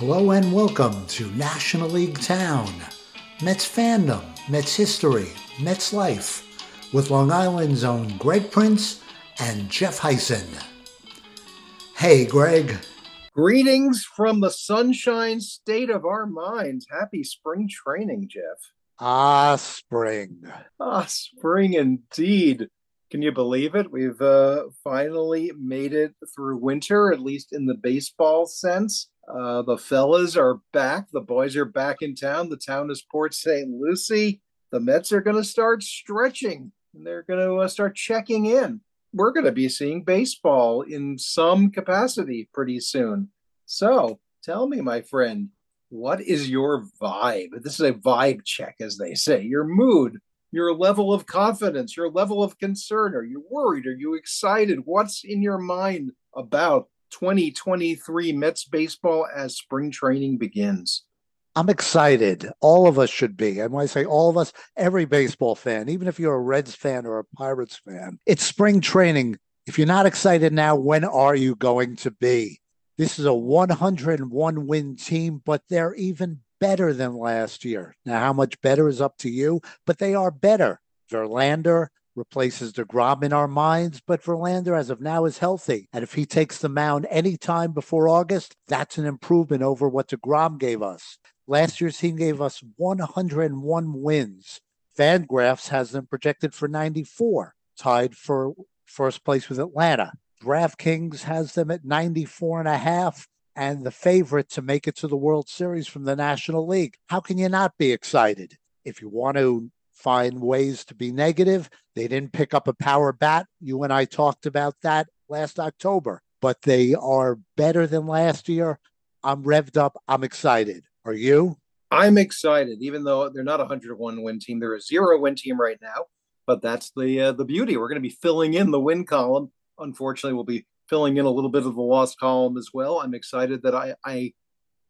Hello and welcome to National League Town, Mets fandom, Mets history, Mets life, with Long Island's own Greg Prince and Jeff Hysen. Hey, Greg. Greetings from the sunshine state of our minds. Happy spring training, Jeff. Ah, spring. Ah, spring indeed. Can you believe it? We've uh, finally made it through winter, at least in the baseball sense. Uh, the fellas are back. The boys are back in town. The town is Port St. Lucie. The Mets are going to start stretching. And they're going to uh, start checking in. We're going to be seeing baseball in some capacity pretty soon. So tell me, my friend, what is your vibe? This is a vibe check, as they say. Your mood, your level of confidence, your level of concern. Are you worried? Are you excited? What's in your mind about 2023 Mets baseball as spring training begins? I'm excited. All of us should be. And when I say all of us, every baseball fan, even if you're a Reds fan or a Pirates fan, it's spring training. If you're not excited now, when are you going to be? This is a 101 win team, but they're even better than last year. Now, how much better is up to you, but they are better. Verlander, replaces DeGrom in our minds, but Verlander, as of now, is healthy. And if he takes the mound any time before August, that's an improvement over what DeGrom gave us. Last year's team gave us 101 wins. Fangraphs has them projected for 94, tied for first place with Atlanta. DraftKings has them at 94 and a half and the favorite to make it to the World Series from the National League. How can you not be excited? If you want to find ways to be negative. They didn't pick up a power bat. You and I talked about that last October, but they are better than last year. I'm revved up. I'm excited. Are you? I'm excited, even though they're not a 101 win team. They're a zero win team right now, but that's the uh, the beauty. We're going to be filling in the win column. Unfortunately, we'll be filling in a little bit of the loss column as well. I'm excited that I, I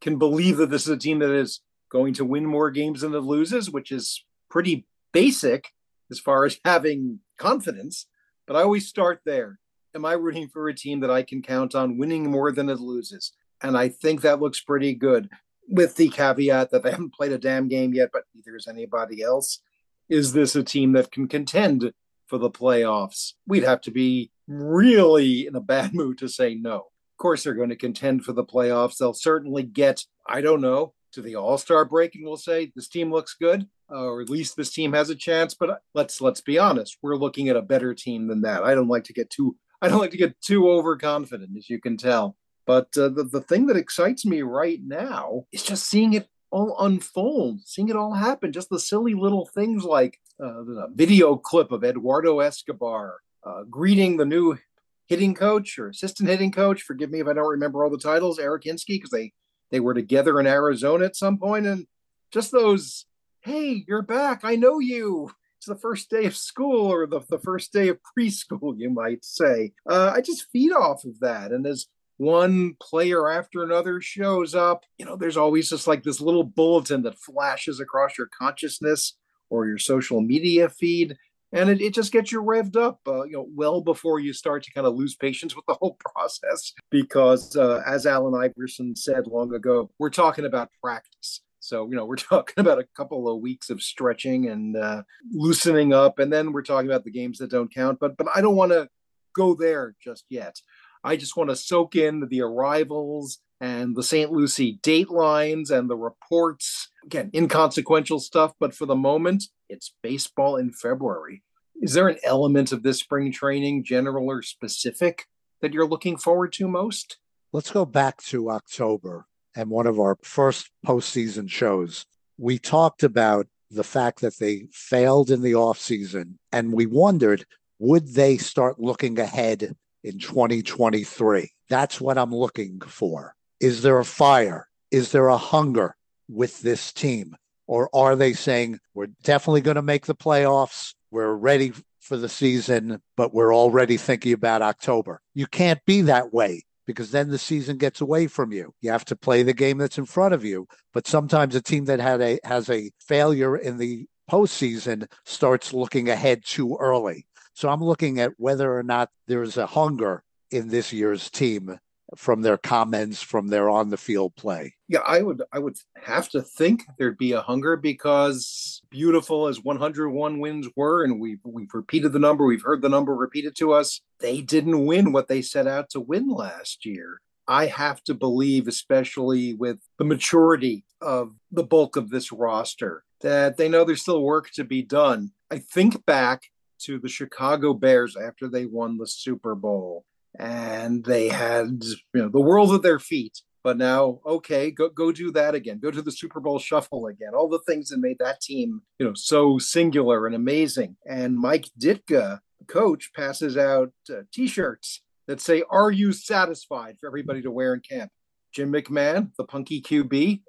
can believe that this is a team that is going to win more games than it loses, which is pretty basic as far as having confidence, but I always start there. Am I rooting for a team that I can count on winning more than it loses? And I think that looks pretty good, with the caveat that they haven't played a damn game yet, but neither is anybody else. Is this a team that can contend for the playoffs? We'd have to be really in a bad mood to say no. Of course, they're going to contend for the playoffs. They'll certainly get, I don't know, to the All Star break, and we'll say this team looks good uh, or at least this team has a chance. But let's let's be honest, we're looking at a better team than that. I don't like to get too I don't like to get too overconfident, as you can tell. But uh, the the thing that excites me right now is just seeing it all unfold, seeing it all happen. Just the silly little things like uh, the video clip of Eduardo Escobar uh, greeting the new hitting coach or assistant hitting coach. Forgive me if I don't remember all the titles, Eric Hinske, because they they were together in Arizona at some point, and just those hey, you're back. I know you. It's the first day of school or the, the first day of preschool, you might say. Uh, I just feed off of that. And as one player after another shows up, you know, there's always just like this little bulletin that flashes across your consciousness or your social media feed. And it, it just gets you revved up, uh, you know, well before you start to kind of lose patience with the whole process. Because uh, as Allen Iverson said long ago, we're talking about practice so, you know, we're talking about a couple of weeks of stretching and uh, loosening up, and then we're talking about the games that don't count. But but I don't want to go there just yet. I just want to soak in the arrivals and the St. Lucie datelines and the reports. Again, inconsequential stuff, but for the moment, it's baseball in February. Is there an element of this spring training, general or specific, that you're looking forward to most? Let's go back to October and one of our first postseason shows, we talked about the fact that they failed in the offseason and we wondered would they start looking ahead in 2023? That's what I'm looking for. Is there a fire? Is there a hunger with this team? Or are they saying, we're definitely going to make the playoffs? We're ready for the season, but we're already thinking about October. You can't be that way because then the season gets away from you. You have to play the game that's in front of you. But sometimes a team that had a has a failure in the postseason starts looking ahead too early. So I'm looking at whether or not there's a hunger in this year's team from their comments, from their on the field play. Yeah, I would I would have to think there'd be a hunger because beautiful as 101 wins were, and we've we've repeated the number, we've heard the number repeated to us. They didn't win what they set out to win last year. I have to believe, especially with the maturity of the bulk of this roster, that they know there's still work to be done. I think back to the Chicago Bears after they won the Super Bowl and they had you know the world at their feet. But now okay go go do that again. Go to the super bowl shuffle again. All the things that made that team you know so singular and amazing. And mike ditka the coach passes out uh, t-shirts that say are you satisfied for everybody to wear in camp? Jim mcmahon the punky qb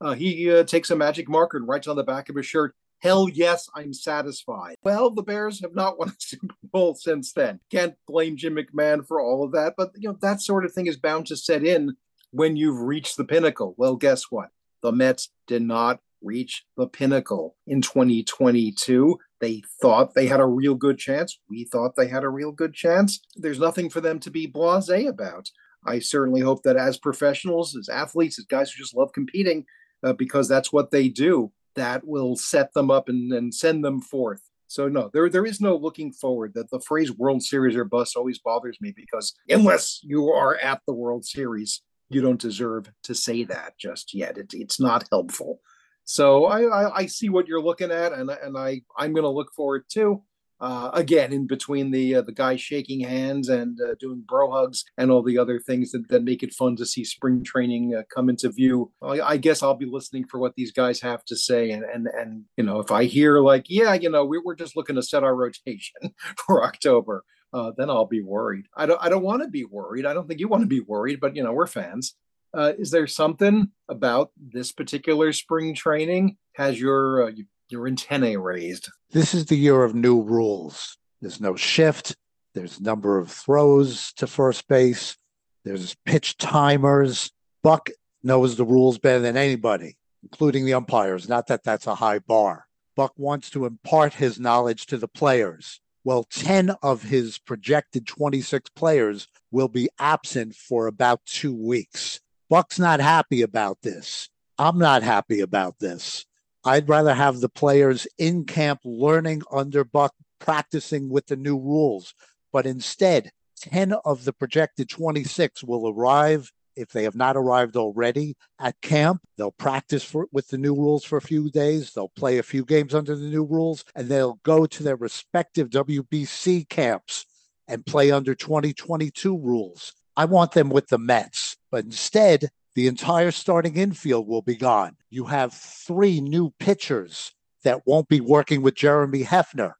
uh, he uh, takes a magic marker and writes on the back of his shirt Hell yes, I'm satisfied. Well, the Bears have not won a Super Bowl since then. Can't blame Jim McMahon for all of that, but you know that sort of thing is bound to set in when you've reached the pinnacle. Well, guess what? The Mets did not reach the pinnacle in 2022. They thought they had a real good chance. We thought they had a real good chance. There's nothing for them to be blasé about. I certainly hope that as professionals, as athletes, as guys who just love competing, uh, because that's what they do, that will set them up and, and send them forth. So no, there there is no looking forward. That the phrase World Series or bust always bothers me because unless you are at the World Series, you don't deserve to say that just yet. It, it's not helpful. So I, I, I see what you're looking at, and and I I'm going to look forward to uh, again in between the uh, the guys shaking hands and uh, doing bro hugs and all the other things that, that make it fun to see spring training uh, come into view I, I, guess i'll be listening for what these guys have to say and and and you know if i hear like yeah you know we, we're just looking to set our rotation for october uh, then i'll be worried. I don't i don't want to be worried. I don't think you want to be worried but you know we're fans. Uh, is there something about this particular spring training? Has your you your antennae raised. This is the year of new rules. There's no shift. There's number of throws to first base. There's pitch timers. Buck knows the rules better than anybody, including the umpires. Not that that's a high bar. Buck wants to impart his knowledge to the players. Well, 10 of his projected 26 players will be absent for about two weeks. Buck's not happy about this. I'm not happy about this. I'd rather have the players in camp learning under Buck, practicing with the new rules. But instead, 10 of the projected 26 will arrive if they have not arrived already at camp. They'll practice for, with the new rules for a few days. They'll play a few games under the new rules, and they'll go to their respective WBC camps and play under 2022 rules. I want them with the Mets. But instead, the entire starting infield will be gone. You have three new pitchers that won't be working with Jeremy Hefner,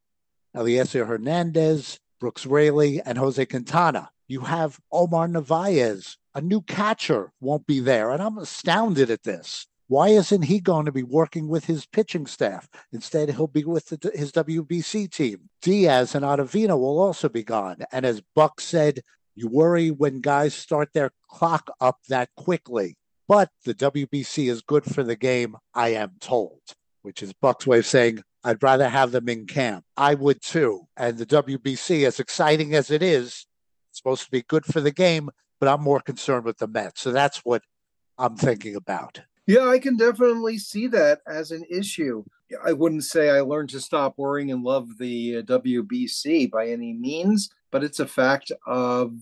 Elieser Hernandez, Brooks Raley, and Jose Quintana. You have Omar Narvaez, a new catcher, won't be there. And I'm astounded at this. Why isn't he going to be working with his pitching staff? Instead, he'll be with the, his WBC team. Diaz and Ottavino will also be gone. And as Buck said you worry when guys start their clock up that quickly. But the WBC is good for the game, I am told, which is Buck's way of saying, I'd rather have them in camp. I would too. And the WBC, as exciting as it is, it's supposed to be good for the game, but I'm more concerned with the Mets. So that's what I'm thinking about. Yeah, I can definitely see that as an issue. I wouldn't say I learned to stop worrying and love the uh, WBC by any means, but it's a fact of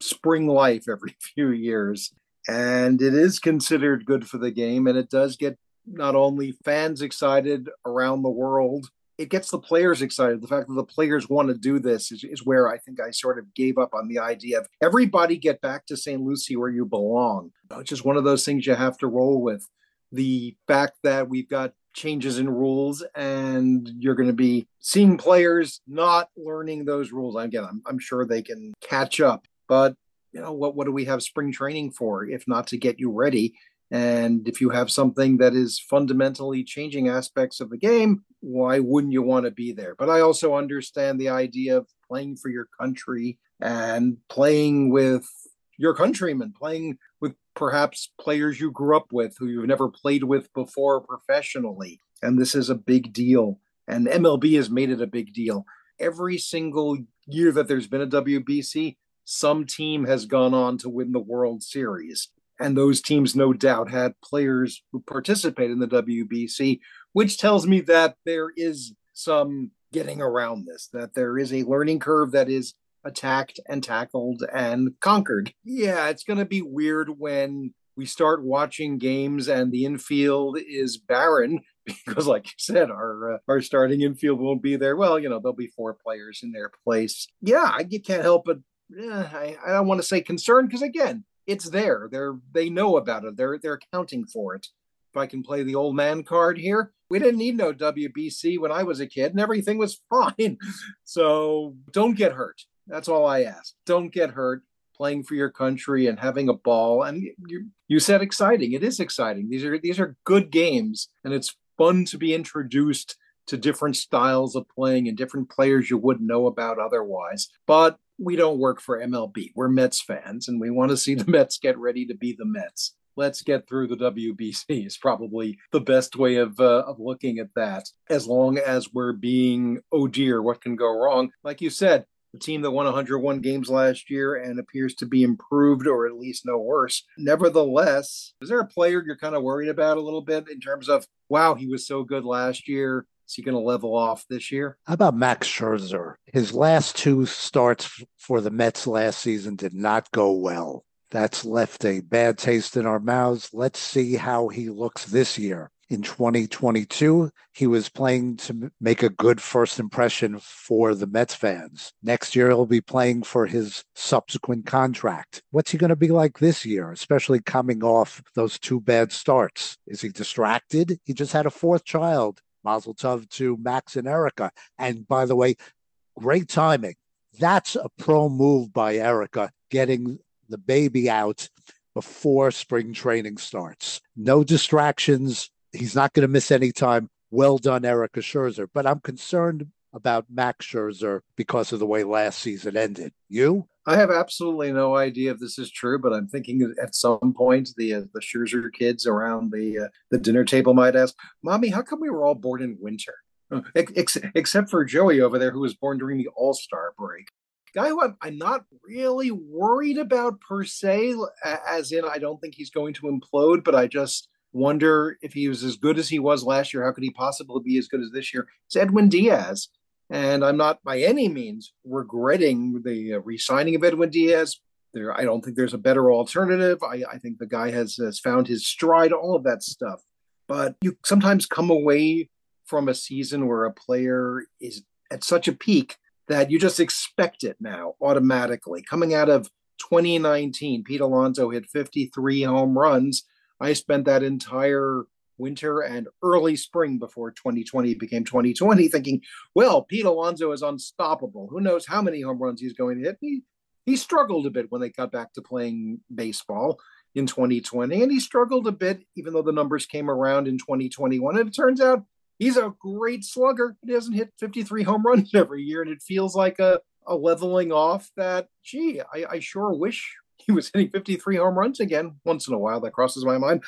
spring life every few years. And it is considered good for the game, and it does get not only fans excited around the world, it gets the players excited. The fact that the players want to do this is, is where I think I sort of gave up on the idea of everybody get back to St. Lucie where you belong. It's just one of those things you have to roll with. The fact that we've got changes in rules and you're going to be seeing players not learning those rules. Again, I'm, I'm sure they can catch up, but you know what? What do we have spring training for if not to get you ready? And if you have something that is fundamentally changing aspects of the game, why wouldn't you want to be there? But I also understand the idea of playing for your country and playing with your countrymen, playing with perhaps players you grew up with who you've never played with before professionally. And this is a big deal. And MLB has made it a big deal. Every single year that there's been a WBC, some team has gone on to win the World Series. And those teams, no doubt, had players who participate in the WBC, which tells me that there is some getting around this, that there is a learning curve that is attacked and tackled and conquered. Yeah, it's going to be weird when we start watching games and the infield is barren because like you said our uh, our starting infield won't be there. Well you know there'll be four players in their place. Yeah i can't help but yeah, I, I don't want to say concerned because again it's there. They're they know about it. They're they're accounting for it. If i can play the old man card here we didn't need no wbc when i was a kid and everything was fine. So don't get hurt that's all i ask don't get hurt playing for your country and having a ball. And you, you said exciting. It is exciting. These are these are good games, and it's fun to be introduced to different styles of playing and different players you wouldn't know about otherwise. But we don't work for MLB. We're Mets fans, and we want to see the Mets get ready to be the Mets. Let's get through the WBC is probably the best way of uh, of looking at that. As long as we're being, oh dear, what can go wrong? Like you said, the team that won 101 games last year and appears to be improved or at least no worse. Nevertheless, is there a player you're kind of worried about a little bit in terms of, wow, he was so good last year? Is he going to level off this year? How about Max Scherzer? His last two starts for the Mets last season did not go well. That's left a bad taste in our mouths. Let's see how he looks this year in 2022, he was playing to make a good first impression for the Mets fans. Next year, he'll be playing for his subsequent contract. What's he going to be like this year, especially coming off those two bad starts? Is he distracted? He just had a fourth child, Mazel Tov to Max and Erica. And by the way, great timing. That's a pro move by Erica, getting the baby out before spring training starts. No distractions, He's not going to miss any time. Well done, Erica Scherzer. But I'm concerned about Max Scherzer because of the way last season ended. You? I have absolutely no idea if this is true, but I'm thinking at some point the uh, the Scherzer kids around the uh, the dinner table might ask, "Mommy, how come we were all born in winter?" Uh, ex- except for Joey over there, who was born during the All Star break. Guy who I'm not really worried about per se, as in I don't think he's going to implode, but I just wonder if he was as good as he was last year. How could he possibly be as good as this year? It's Edwin Diaz. And I'm not by any means regretting the uh, re-signing of Edwin Diaz. There, I don't think there's a better alternative. I, I think the guy has, has found his stride, all of that stuff. But you sometimes come away from a season where a player is at such a peak that you just expect it now automatically. Coming out of 2019, Pete Alonso hit 53 home runs I spent that entire winter and early spring before 2020 became 2020 thinking, well, Pete Alonso is unstoppable. Who knows how many home runs he's going to hit? He, he struggled a bit when they got back to playing baseball in 2020, and he struggled a bit even though the numbers came around in 2021. And it turns out he's a great slugger. He doesn't hit 53 home runs every year, and it feels like a, a leveling off that, gee, I, I sure wish he was hitting 53 home runs again once in a while. That crosses my mind.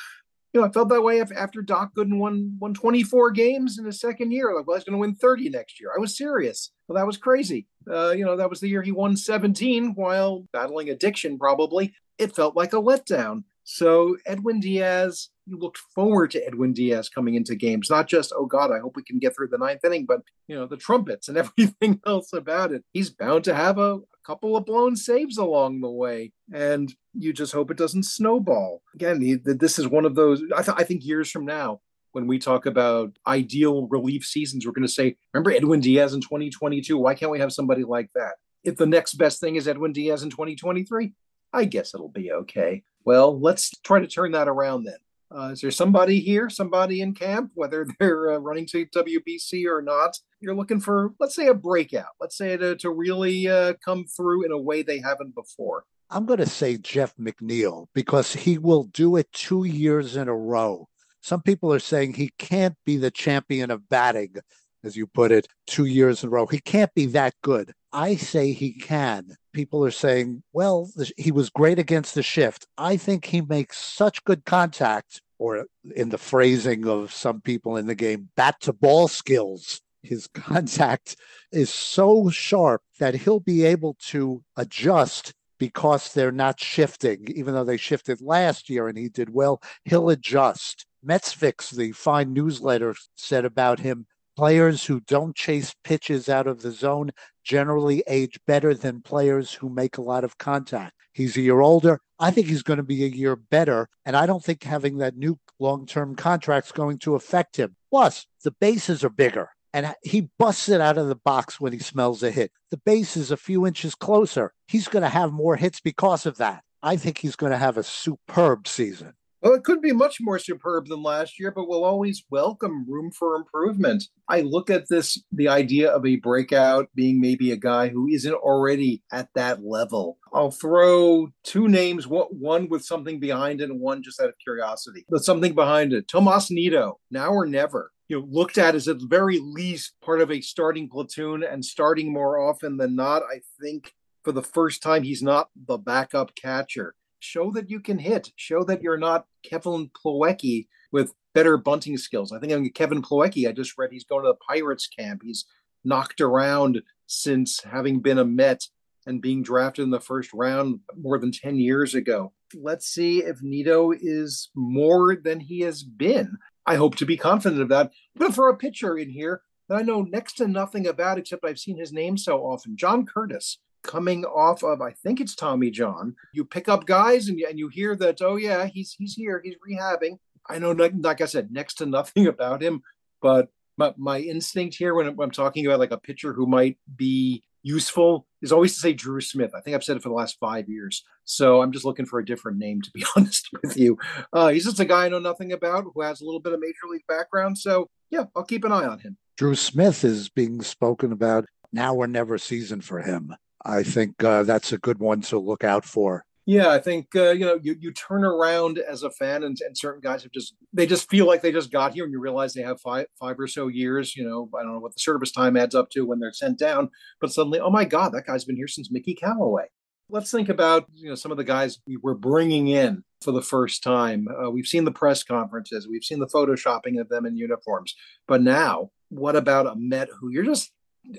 You know, I felt that way after Doc Gooden won won 24 games in his second year. Like, well, he's going to win 30 next year. I was serious. Well, that was crazy. Uh, you know, that was the year he won 17 while battling addiction. Probably it felt like a letdown. So Edwin Diaz, you looked forward to Edwin Diaz coming into games, not just, oh God, I hope we can get through the ninth inning, but you know, the trumpets and everything else about it. He's bound to have a, a couple of blown saves along the way. And you just hope it doesn't snowball. Again, this is one of those, I, th- I think years from now, when we talk about ideal relief seasons, we're going to say, remember Edwin Diaz in 2022? Why can't we have somebody like that? If the next best thing is Edwin Diaz in 2023, I guess it'll be okay. Well, let's try to turn that around then. Uh, is there somebody here, somebody in camp, whether they're uh, running to WBC or not? You're looking for, let's say, a breakout. Let's say to, to really uh, come through in a way they haven't before. I'm going to say Jeff McNeil because he will do it two years in a row. Some people are saying he can't be the champion of batting, as you put it, two years in a row. He can't be that good. I say he can. People are saying, well, he was great against the shift. I think he makes such good contact, or in the phrasing of some people in the game, bat to ball skills. His contact is so sharp that he'll be able to adjust because they're not shifting, even though they shifted last year and he did well, he'll adjust. Metsfix, the fine newsletter, said about him players who don't chase pitches out of the zone generally age better than players who make a lot of contact. He's a year older. I think he's going to be a year better. And I don't think having that new long term contract is going to affect him. Plus, the bases are bigger and he busts it out of the box when he smells a hit. The base is a few inches closer. He's going to have more hits because of that. I think he's going to have a superb season. Well, it could be much more superb than last year, but we'll always welcome room for improvement. I look at this the idea of a breakout being maybe a guy who isn't already at that level. I'll throw two names, one with something behind it and one just out of curiosity. But something behind it. Tomas Nido, now or never you know looked at as at the very least part of a starting platoon and starting more often than not. I think for the first time he's not the backup catcher. Show that you can hit. Show that you're not Kevin Plawecki with better bunting skills. I think I'm Kevin Plawecki. I just read he's going to the Pirates camp. He's knocked around since having been a Met and being drafted in the first round more than 10 years ago. Let's see if Nido is more than he has been. I hope to be confident of that. To throw a pitcher in here that I know next to nothing about, except I've seen his name so often. John Curtiss, coming off of, I think it's Tommy John. You pick up guys and you, and you hear that, oh yeah, he's he's here, he's rehabbing. I know, like I said, next to nothing about him, but my, my instinct here when I'm, when I'm talking about like a pitcher who might be useful is always to say Drew Smith. I think I've said it for the last five years. So I'm just looking for a different name, to be honest with you. Uh, he's just a guy I know nothing about who has a little bit of major league background. So yeah, I'll keep an eye on him. Drew Smith is being spoken about now or never season for him. I think uh, that's a good one to look out for. Yeah, I think uh, you know you, you turn around as a fan, and, and certain guys have just they just feel like they just got here, and you realize they have five five or so years. You know, I don't know what the service time adds up to when they're sent down, but suddenly, oh my God, that guy's been here since Mickey Callaway. Let's think about you know some of the guys we were bringing in for the first time. Uh, we've seen the press conferences, we've seen the photoshopping of them in uniforms, but now what about a Met who you're just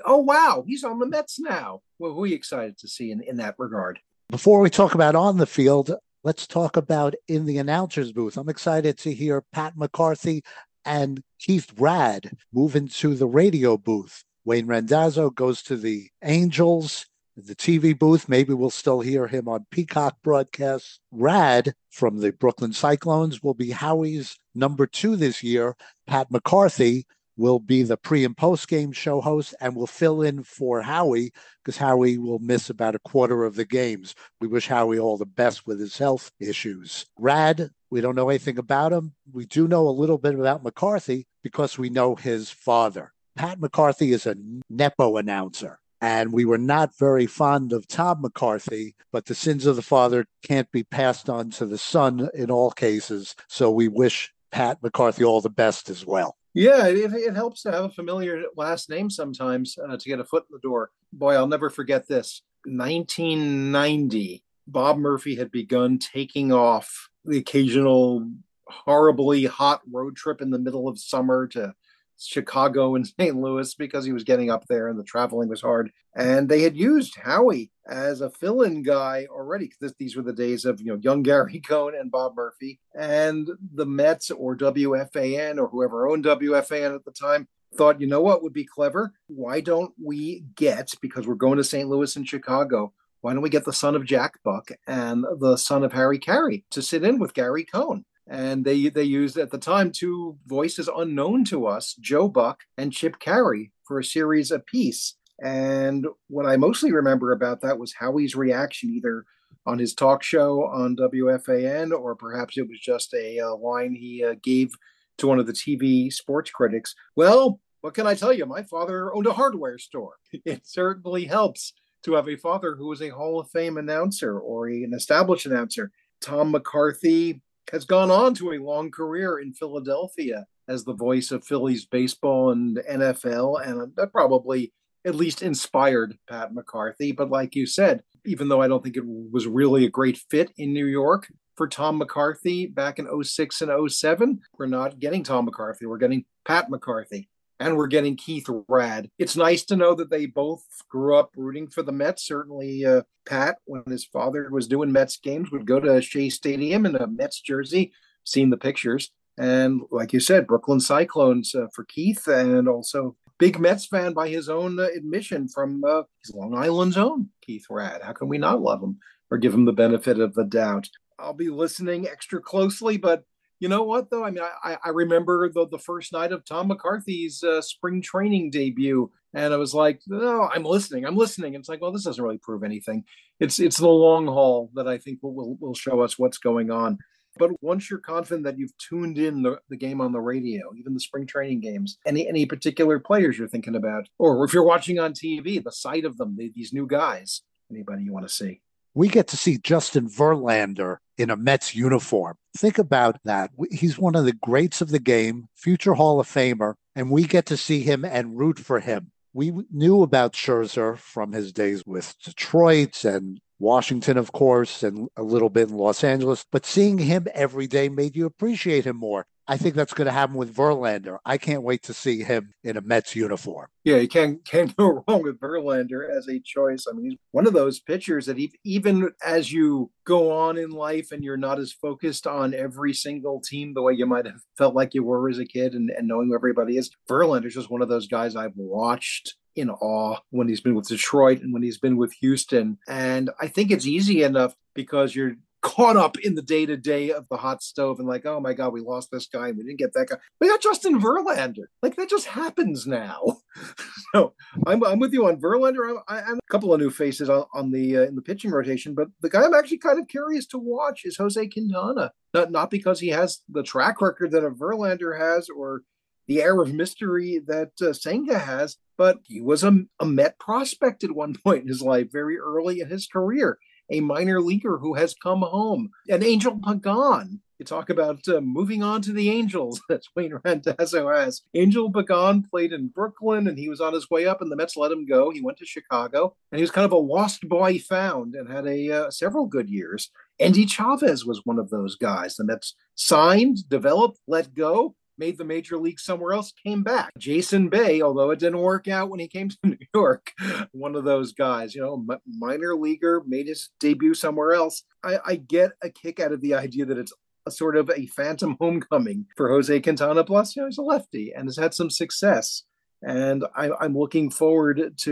oh wow, he's on the Mets now. You excited to see in, in that regard? Before we talk about on the field, let's talk about in the announcer's booth. I'm excited to hear Pat McCarthy and Keith Raad move into the radio booth. Wayne Randazzo goes to the Angels, the TV booth. Maybe we'll still hear him on Peacock broadcasts. Raad from the Brooklyn Cyclones will be Howie's number two this year. Pat McCarthy will be the pre and post game show host and will fill in for Howie because Howie will miss about a quarter of the games. We wish Howie all the best with his health issues. Raad, we don't know anything about him. We do know a little bit about McCarthy because we know his father. Pat McCarthy is a Nepo announcer. And we were not very fond of Tom McCarthy, but the sins of the father can't be passed on to the son in all cases. So we wish Pat McCarthy all the best as well. Yeah, it, it helps to have a familiar last name sometimes uh, to get a foot in the door. Boy, I'll never forget this. 1990, Bob Murphy had begun taking off the occasional horribly hot road trip in the middle of summer to Chicago and St. Louis because he was getting up there and the traveling was hard. And they had used Howie as a fill-in guy already because these were the days of you know young Gary Cohen and Bob Murphy and the Mets or WFAN or whoever owned WFAN at the time thought, you know what would be clever? Why don't we get because we're going to St. Louis and Chicago? Why don't we get the son of Jack Buck and the son of Harry Caray to sit in with Gary Cohen? And they they used at the time two voices unknown to us, Joe Buck and Chip Caray, for a series apiece. And what I mostly remember about that was Howie's reaction, either on his talk show on WFAN, or perhaps it was just a, a line he uh, gave to one of the TV sports critics. Well, what can I tell you? My father owned a hardware store. It certainly helps to have a father who was a Hall of Fame announcer or an established announcer. Tom McCarthy has gone on to a long career in Philadelphia as the voice of Phillies baseball and NFL, and that probably at least inspired Pat McCarthy. But like you said, even though I don't think it was really a great fit in New York for Tom McCarthy back in 06 and 07, we're not getting Tom McCarthy. We're getting Pat McCarthy. And we're getting Keith Raad. It's nice to know that they both grew up rooting for the Mets. Certainly, uh, Pat, when his father was doing Mets games, would go to Shea Stadium in a Mets jersey, seen the pictures. And like you said, Brooklyn Cyclones uh, for Keith, and also big Mets fan by his own uh, admission from uh, Long Island's own Keith Raad. How can we not love him or give him the benefit of the doubt? I'll be listening extra closely, but you know what though? I mean, I, I remember the the first night of Tom McCarthy's uh, spring training debut, and I was like, "No, I'm listening. I'm listening." And it's like, well, this doesn't really prove anything. It's it's the long haul that I think will will, will show us what's going on. But once you're confident that you've tuned in the, the game on the radio, even the spring training games, any any particular players you're thinking about, or if you're watching on TV, the sight of them, these new guys, anybody you want to see we get to see Justin Verlander in a Mets uniform. Think about that. He's one of the greats of the game, future Hall of Famer, and we get to see him and root for him. We knew about Scherzer from his days with Detroit and Washington, of course, and a little bit in Los Angeles, but seeing him every day made you appreciate him more. I think that's going to happen with Verlander. I can't wait to see him in a Mets uniform. Yeah, you can't can't go wrong with Verlander as a choice. I mean, he's one of those pitchers that even as you go on in life and you're not as focused on every single team the way you might have felt like you were as a kid and, and knowing who everybody is, Verlander's just one of those guys I've watched in awe when he's been with Detroit and when he's been with Houston. And I think it's easy enough because you're caught up in the day to day of the hot stove and like, oh my God, we lost this guy and we didn't get that guy. We got Justin Verlander. Like that just happens now. so I'm, I'm with you on Verlander. I, am a couple of new faces on, on the uh, in the pitching rotation, but the guy I'm actually kind of curious to watch is Jose Quintana. Not not because he has the track record that a Verlander has or the air of mystery that uh, Senga has, but he was a, a Met prospect at one point in his life, very early in his career a minor leaguer who has come home, an Angel Pagan. You talk about uh, moving on to the Angels. That's Wayne Randazzo has. Angel Pagan played in Brooklyn and he was on his way up, and the Mets let him go. He went to Chicago and he was kind of a lost boy found and had a uh, several good years. Endy Chavez was one of those guys. The Mets signed, developed, let go, made the major league somewhere else, came back. Jason Bay, although it didn't work out when he came to New York, one of those guys, you know, minor leaguer, made his debut somewhere else. I, I get a kick out of the idea that it's a sort of a phantom homecoming for Jose Quintana. Plus, you know, he's a lefty and has had some success. And I, I'm looking forward to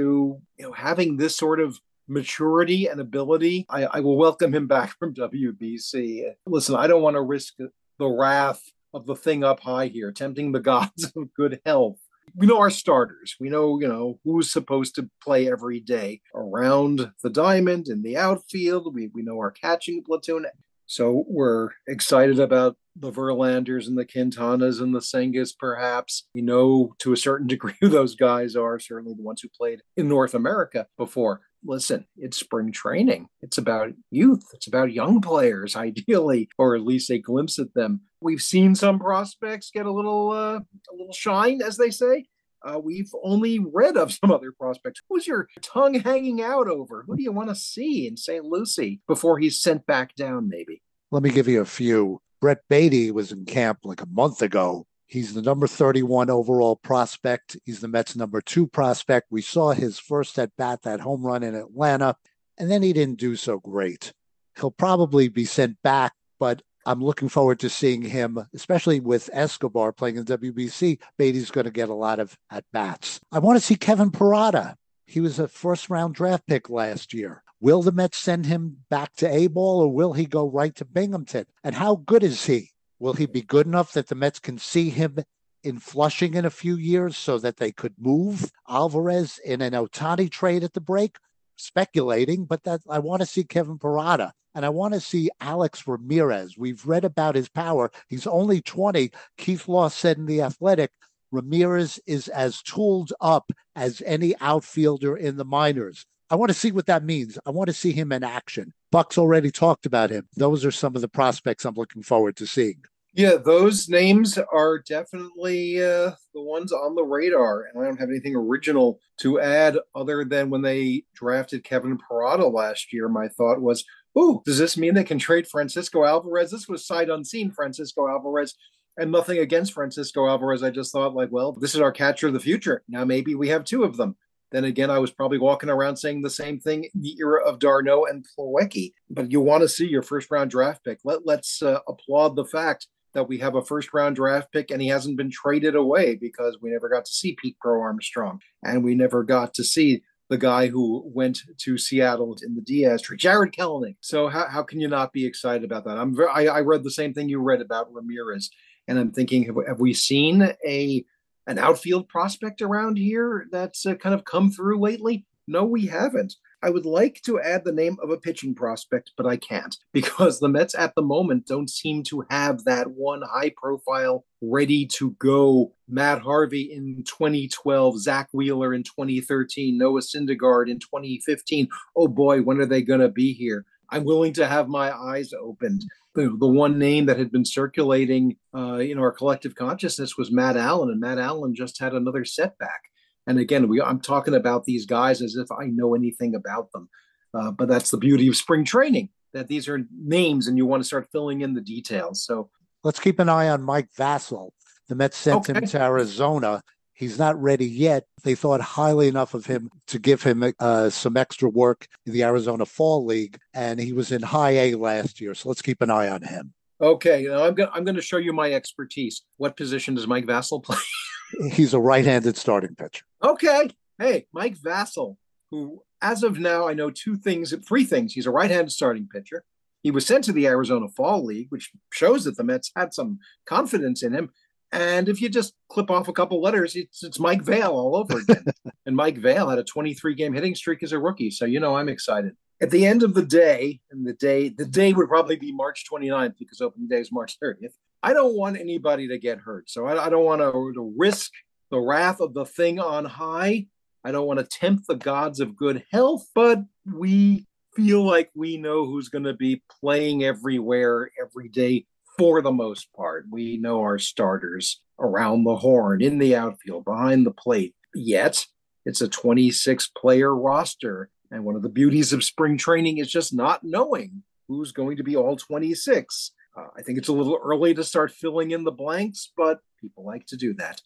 you know having this sort of maturity and ability. I, I will welcome him back from WBC. Listen, I don't want to risk the wrath of the thing up high here, tempting the gods of good health. We know our starters. We know, you know, who's supposed to play every day around the diamond in the outfield. We, we know our catching platoon. So we're excited about the Verlanders and the Quintanas and the Sengas, perhaps. We know to a certain degree who those guys are, certainly the ones who played in North America before listen, it's spring training. It's about youth. It's about young players, ideally, or at least a glimpse at them. We've seen some prospects get a little, uh, a little shine, as they say. Uh, we've only read of some other prospects. Who's your tongue hanging out over? Who do you want to see in St. Lucie before he's sent back down? Maybe. Let me give you a few. Brett Baty was in camp like a month ago He's the number 31 overall prospect. He's the Mets' number two prospect. We saw his first at bat, that home run in Atlanta, and then he didn't do so great. He'll probably be sent back, but I'm looking forward to seeing him, especially with Escobar playing in WBC. Baty's going to get a lot of at bats. I want to see Kevin Parada. He was a first round draft pick last year. Will the Mets send him back to A ball or will he go right to Binghamton? And how good is he? Will he be good enough that the Mets can see him in Flushing in a few years so that they could move Alvarez in an Ohtani trade at the break? Speculating, but that I want to see Kevin Parada and I want to see Alex Ramirez. We've read about his power. He's only 20. Keith Law said in The Athletic, Ramirez is as tooled up as any outfielder in the minors. I want to see what that means. I want to see him in action. Buck's already talked about him. Those are some of the prospects I'm looking forward to seeing. Yeah, those names are definitely uh, the ones on the radar, and I don't have anything original to add other than when they drafted Kevin Parada last year. My thought was, "Ooh, does this mean they can trade Francisco Alvarez?" This was sight unseen. Francisco Alvarez And nothing against Francisco Alvarez. I just thought, like, well, this is our catcher of the future. Now maybe we have two of them. Then again, I was probably walking around saying the same thing in the era of d'Arnaud and Plawecki. But you want to see your first round draft pick. Let, let's uh, applaud the fact that we have a first round draft pick and he hasn't been traded away because we never got to see Pete Crow Armstrong and we never got to see the guy who went to Seattle in the Diaz trade, Jarred Kelenic. So how, how can you not be excited about that? I'm very, I, I read the same thing you read about Ramirez, and I'm thinking, have, have we seen a an outfield prospect around here that's uh, kind of come through lately? No, we haven't. I would like to add the name of a pitching prospect, but I can't because the Mets at the moment don't seem to have that one high profile, ready to go Matt Harvey in 2012, Zack Wheeler in 2013, Noah Syndergaard in 2015. Oh boy, when are they going to be here? I'm willing to have my eyes opened. The, the one name that had been circulating uh, in our collective consciousness was Matt Allan, and Matt Allan just had another setback. And again, we I'm talking about these guys as if I know anything about them. Uh, but that's the beauty of spring training that these are names and you want to start filling in the details. So let's keep an eye on Mike Vasil. The Mets sent okay. him to Arizona. He's not ready yet. They thought highly enough of him to give him uh, some extra work in the Arizona Fall League, and he was in High A last year. So let's keep an eye on him. Okay, now I'm going. I'm going to show you my expertise. What position does Mike Vasil play? He's a right-handed starting pitcher. Okay. Hey, Mike Vasil, who as of now I know two things, three things. He's a right-handed starting pitcher. He was sent to the Arizona Fall League, which shows that the Mets had some confidence in him. And if you just clip off a couple letters, it's, it's Mike Vail all over again. and Mike Vail had a 23 game hitting streak as a rookie. So, you know, I'm excited. At the end of the day, and the day, the day would probably be March 29th because opening day is March 30th. I don't want anybody to get hurt. So I, I don't want to, to risk the wrath of the thing on high. I don't want to tempt the gods of good health, but we feel like we know who's going to be playing everywhere every day for the most part. We know our starters around the horn, in the outfield, behind the plate. Yet, it's a 26 player roster. And one of the beauties of spring training is just not knowing who's going to be all 26. Uh, I think it's a little early to start filling in the blanks, but people like to do that.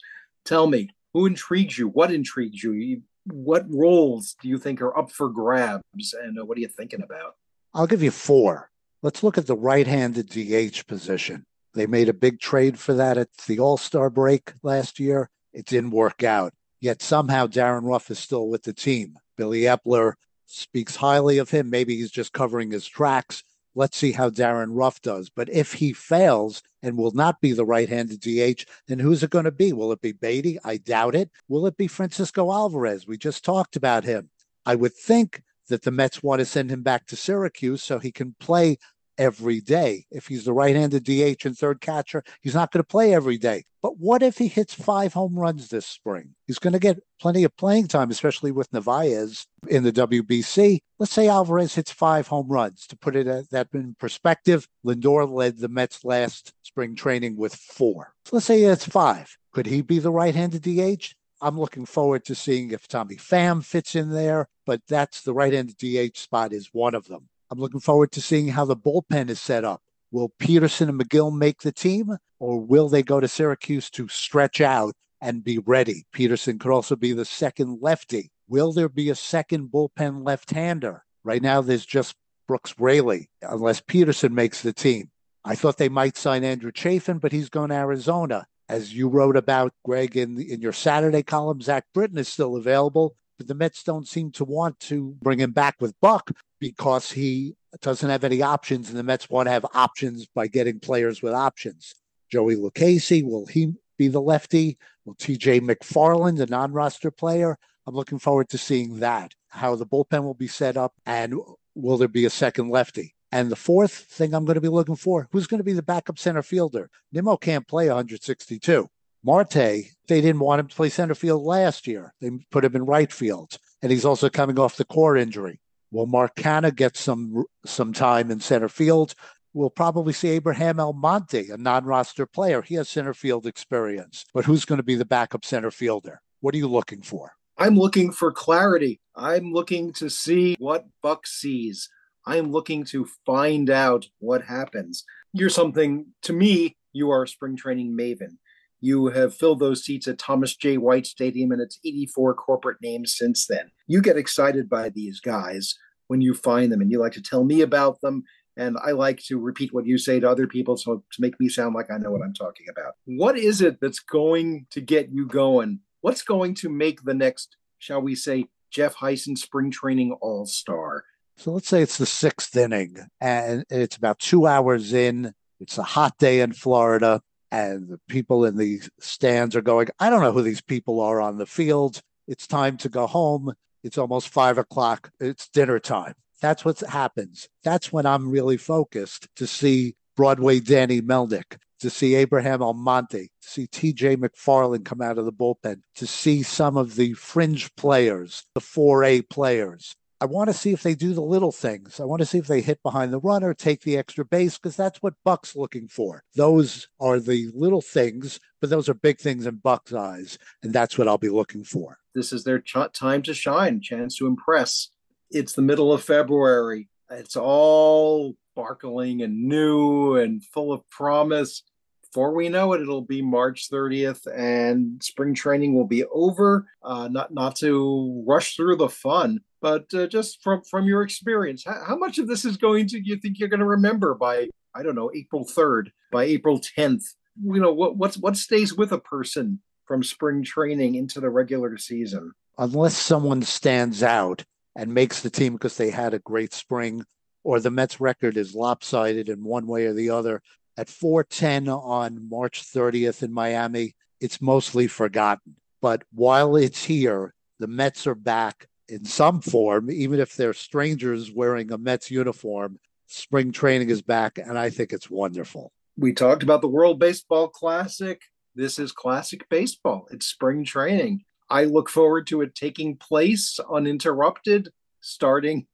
Tell me, who intrigues you? What intrigues you? What roles do you think are up for grabs? And uh, what are you thinking about? I'll give you four. Let's look at the right handed DH position. They made a big trade for that at the All Star break last year. It didn't work out. Yet somehow Darin Ruf is still with the team. Billy Eppler speaks highly of him. Maybe he's just covering his tracks. Let's see how Darin Ruf does. But if he fails and will not be the right handed DH, then who's it going to be? Will it be Baty? I doubt it. Will it be Francisco Alvarez? We just talked about him. I would think that the Mets want to send him back to Syracuse so he can play every day. If he's the right handed DH and third catcher, he's not going to play every day. But what if he hits five home runs this spring? He's going to get plenty of playing time, especially with Narvaez in the WBC. Let's say Alvarez hits five home runs. To put it at, that in perspective, Lindor led the Mets last spring training with four. So let's say it's five. Could he be the right handed DH? I'm looking forward to seeing if Tommy Pham fits in there, but that's the right handed DH spot is one of them. I'm looking forward to seeing how the bullpen is set up. Will Peterson and Megill make the team, or will they go to Syracuse to stretch out and be ready? Peterson could also be the second lefty. Will there be a second bullpen left hander? Right now, there's just Brooks Raley, unless Peterson makes the team. I thought they might sign Andrew Chafin, but he's going to Arizona. As you wrote about, Greg, in, in your Saturday column, Zach Britton is still available, the Mets don't seem to want to bring him back with Buck because he doesn't have any options, and the Mets want to have options by getting players with options. Joey Lucchesi, will he be the lefty? Will TJ McFarland, the non roster player? I'm looking forward to seeing that, how the bullpen will be set up, and will there be a second lefty? And the fourth thing I'm going to be looking for who's going to be the backup center fielder? Nimmo can't play 162. Marte, they didn't want him to play center field last year. They put him in right field. And he's also coming off the core injury. Will Mark Canha get some some time in center field? We'll probably see Abraham Almonte, a non-roster player. He has center field experience, but who's going to be the backup center fielder? What are you looking for? I'm looking for clarity. I'm looking to see what Buck sees. I'm looking to find out what happens. You're something to me you are a spring training maven. You have filled those seats at Thomas J. White Stadium and its 84 corporate names since then. You get excited by these guys when you find them and you like to tell me about them. And I like to repeat what you say to other people so to make me sound like I know what I'm talking about. What is it that's going to get you going? What's going to make the next, shall we say, Jeff Hysen spring training all star? So let's say it's the sixth inning and it's about two hours in. It's a hot day in Florida and the people in the stands are going, I don't know who these people are on the field. It's time to go home. It's almost five o'clock. It's dinner time. That's what happens. That's when I'm really focused to see Broadway Danny Mendick, to see Abraham Almonte, to see TJ McFarland come out of the bullpen, to see some of the fringe players, the 4A players, I want to see if they do the little things. I want to see if they hit behind the runner, take the extra base, because that's what Buck's looking for. Those are the little things, but those are big things in Buck's eyes. And that's what I'll be looking for. This is their ch- time to shine, chance to impress. It's the middle of February. It's all sparkling and new and full of promise. Before we know it, it'll be March 30th, and spring training will be over. Uh, not not to rush through the fun, but uh, just from from your experience, how, how, much of this is going to you think you're going to remember by I don't know April third, by April tenth? You know what what's what stays with a person from spring training into the regular season? Unless someone stands out and makes the team because they had a great spring, or the Mets record is lopsided in one way or the other. At 410 on March 30th in Miami, it's mostly forgotten. But while it's here, the Mets are back in some form, even if they're strangers wearing a Mets uniform. Spring training is back, and I think it's wonderful. We talked about the World Baseball Classic. This is classic baseball. It's spring training. I look forward to it taking place uninterrupted, starting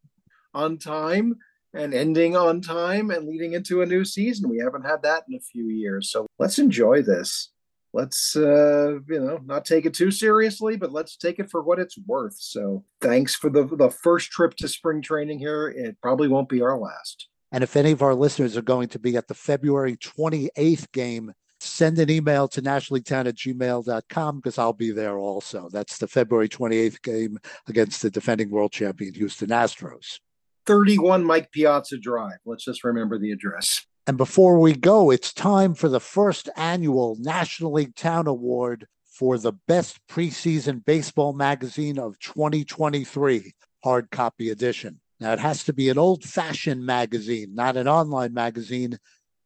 on time and ending on time and leading into a new season. We haven't had that in a few years. So let's enjoy this let's uh, you know not take it too seriously, but let's take it for what it's worth. So thanks for the the first trip to spring training here. It probably won't be our last. And if any of our listeners are going to be at the February 28th game, send an email to nationalleaguetown at gmail.com because I'll be there also. That's the February 28th game against the defending world champion Houston Astros. 31 Mike Piazza Drive. Let's just remember the address. And before we go, it's time for the first annual National League Town Award for the best preseason baseball magazine of 2023, hard copy edition. Now, it has to be an old fashioned magazine, not an online magazine.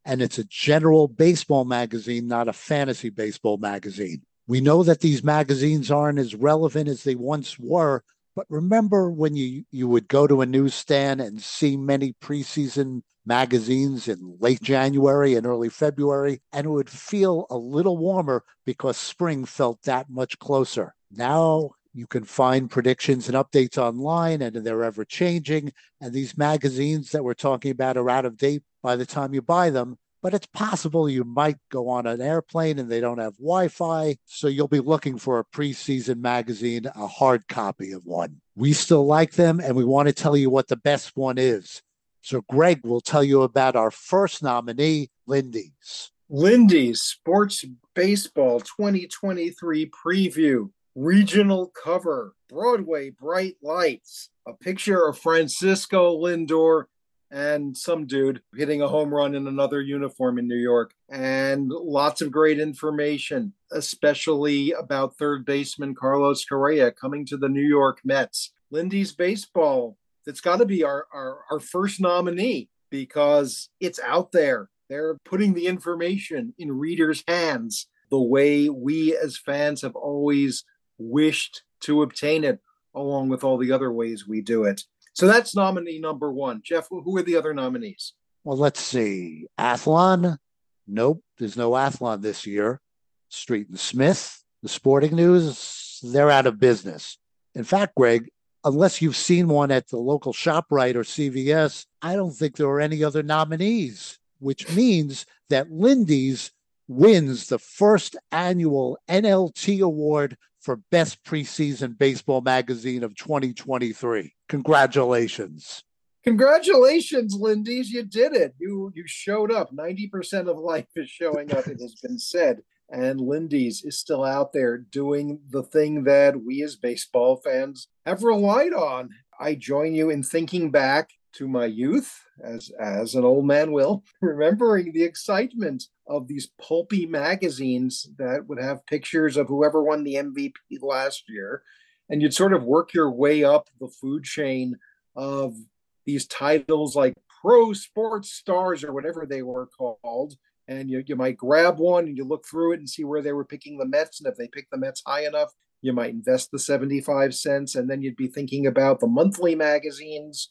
And it's a general baseball magazine, not a fantasy baseball magazine. We know that these magazines aren't as relevant as they once were, but remember when you, you would go to a newsstand and see many preseason magazines in late January and early February, and it would feel a little warmer because spring felt that much closer. Now you can find predictions and updates online, and they're ever changing. And these magazines that we're talking about are out of date by the time you buy them. But it's possible you might go on an airplane and they don't have Wi Fi. So you'll be looking for a preseason magazine, a hard copy of one. We still like them, and we want to tell you what the best one is. So Greg will tell you about our first nominee, Lindy's. Lindy's Sports Baseball 2023 preview, regional cover, Broadway Bright Lights, a picture of Francisco Lindor and some dude hitting a home run in another uniform in New York, and lots of great information, especially about third baseman Carlos Correa coming to the New York Mets. Lindy's Baseball that's got to be our, our, our first nominee because it's out there. They're putting the information in readers' hands the way we as fans have always wished to obtain it, along with all the other ways we do it. So that's nominee number one. Jeff, who are the other nominees? Well, let's see. Athlon. Nope, there's no Athlon this year. Street and Smith, the sporting news, they're out of business. In fact, Greg, unless you've seen one at the local ShopRite or CVS, I don't think there are any other nominees, which means that Lindy's wins the first annual NLT award for Best Preseason Baseball Magazine of 2023. Congratulations. Congratulations, Lindy's. You did it. You you showed up. 90% of life is showing up, it has been said. And Lindy's is still out there doing the thing that we as baseball fans have relied on. I join you in thinking back to my youth, as as an old man will, remembering the excitement of these pulpy magazines that would have pictures of whoever won the MVP last year. And you'd sort of work your way up the food chain of these titles like pro sports stars or whatever they were called. And you, you might grab one and you look through it and see where they were picking the Mets. And if they picked the Mets high enough, you might invest the 75 cents. And then you'd be thinking about the monthly magazines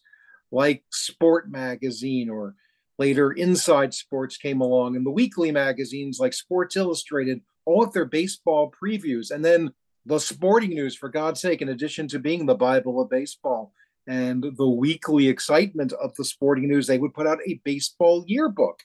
like Sport Magazine or later Inside Sports came along and the weekly magazines like Sports Illustrated, all of their baseball previews. And then the sporting news, for God's sake, in addition to being the Bible of baseball and the weekly excitement of the sporting news, they would put out a baseball yearbook.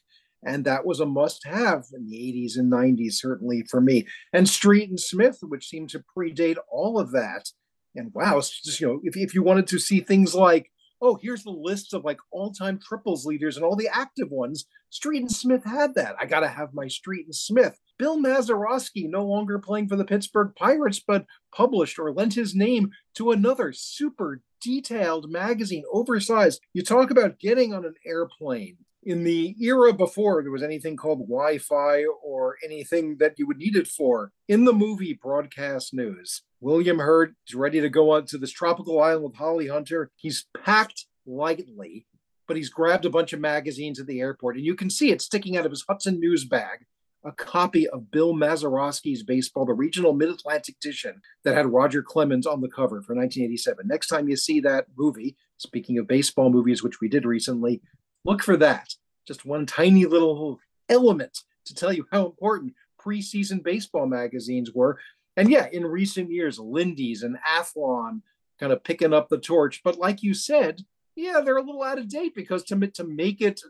And that was a must have in the 80s and 90s, certainly for me. And Street and Smith, which seemed to predate all of that. And wow, just, you know, if, if you wanted to see things like oh, here's the list of like all time triples leaders and all the active ones. Street and Smith had that. I got to have my Street and Smith. Bill Mazeroski, no longer playing for the Pittsburgh Pirates, but published or lent his name to another super detailed magazine, oversized. You talk about getting on an airplane. In the era before there was anything called Wi Fi or anything that you would need it for, in the movie broadcast news, William Hurt is ready to go on to this tropical island with Holly Hunter. He's packed lightly, but he's grabbed a bunch of magazines at the airport, and you can see it sticking out of his Hudson News bag a copy of Bill Mazeroski's baseball, the regional mid Atlantic edition that had Roger Clemens on the cover for 1987. Next time you see that movie, speaking of baseball movies, which we did recently, look for that. Just one tiny little element to tell you how important preseason baseball magazines were and yeah, in recent years, Lindy's and Athlon kind of picking up the torch. But like you said, yeah, they're a little out of date because to, to make it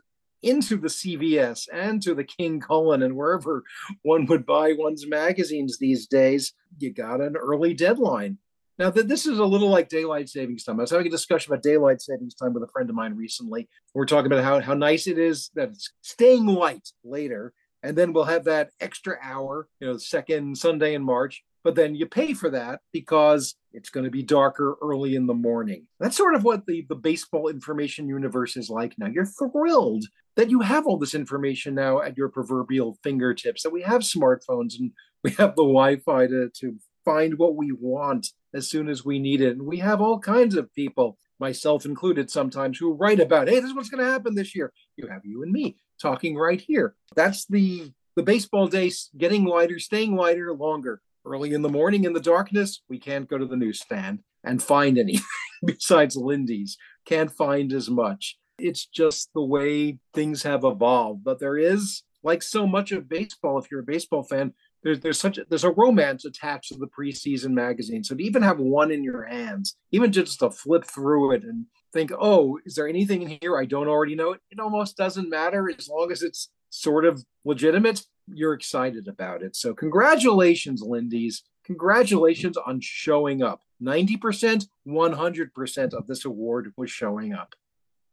into the CVS and to the King Kullen and wherever one would buy one's magazines these days, you got an early deadline. Now, this is a little like daylight savings time. I was having a discussion about daylight savings time with a friend of mine recently. We're talking about how, how nice it is that it's staying light later. And then we'll have that extra hour, you know, second Sunday in March but then you pay for that because it's going to be darker early in the morning. That's sort of what the, the baseball information universe is like now. You're thrilled that you have all this information now at your proverbial fingertips, that we have smartphones and we have the Wi Fi to, to find what we want as soon as we need it. And we have all kinds of people, myself included, sometimes who write about, hey, this is what's going to happen this year. You have you and me talking right here. That's the the baseball days getting lighter, staying lighter longer early in the morning in the darkness, we can't go to the newsstand and find anything besides Lindy's. Can't find as much. It's just the way things have evolved. But there is, like so much of baseball, if you're a baseball fan, there's there's such a, there's a romance attached to the preseason magazine. So to even have one in your hands, even just to flip through it and think, oh, is there anything in here I don't already know? It almost doesn't matter as long as it's sort of legitimate you're excited about it. So, congratulations, Lindy's. Congratulations on showing up. 90%, 100% of this award was showing up.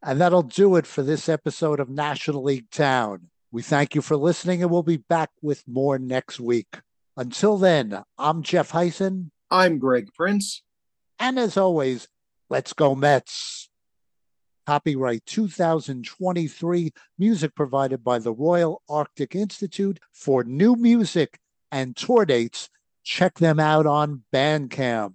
And that'll do it for this episode of National League Town. We thank you for listening, and we'll be back with more next week. Until then, I'm Jeff Hysen. I'm Greg Prince. And as always, let's go, Mets. Copyright 2023, music provided by the Royal Arctic Institute. For new music and tour dates, check them out on Bandcamp.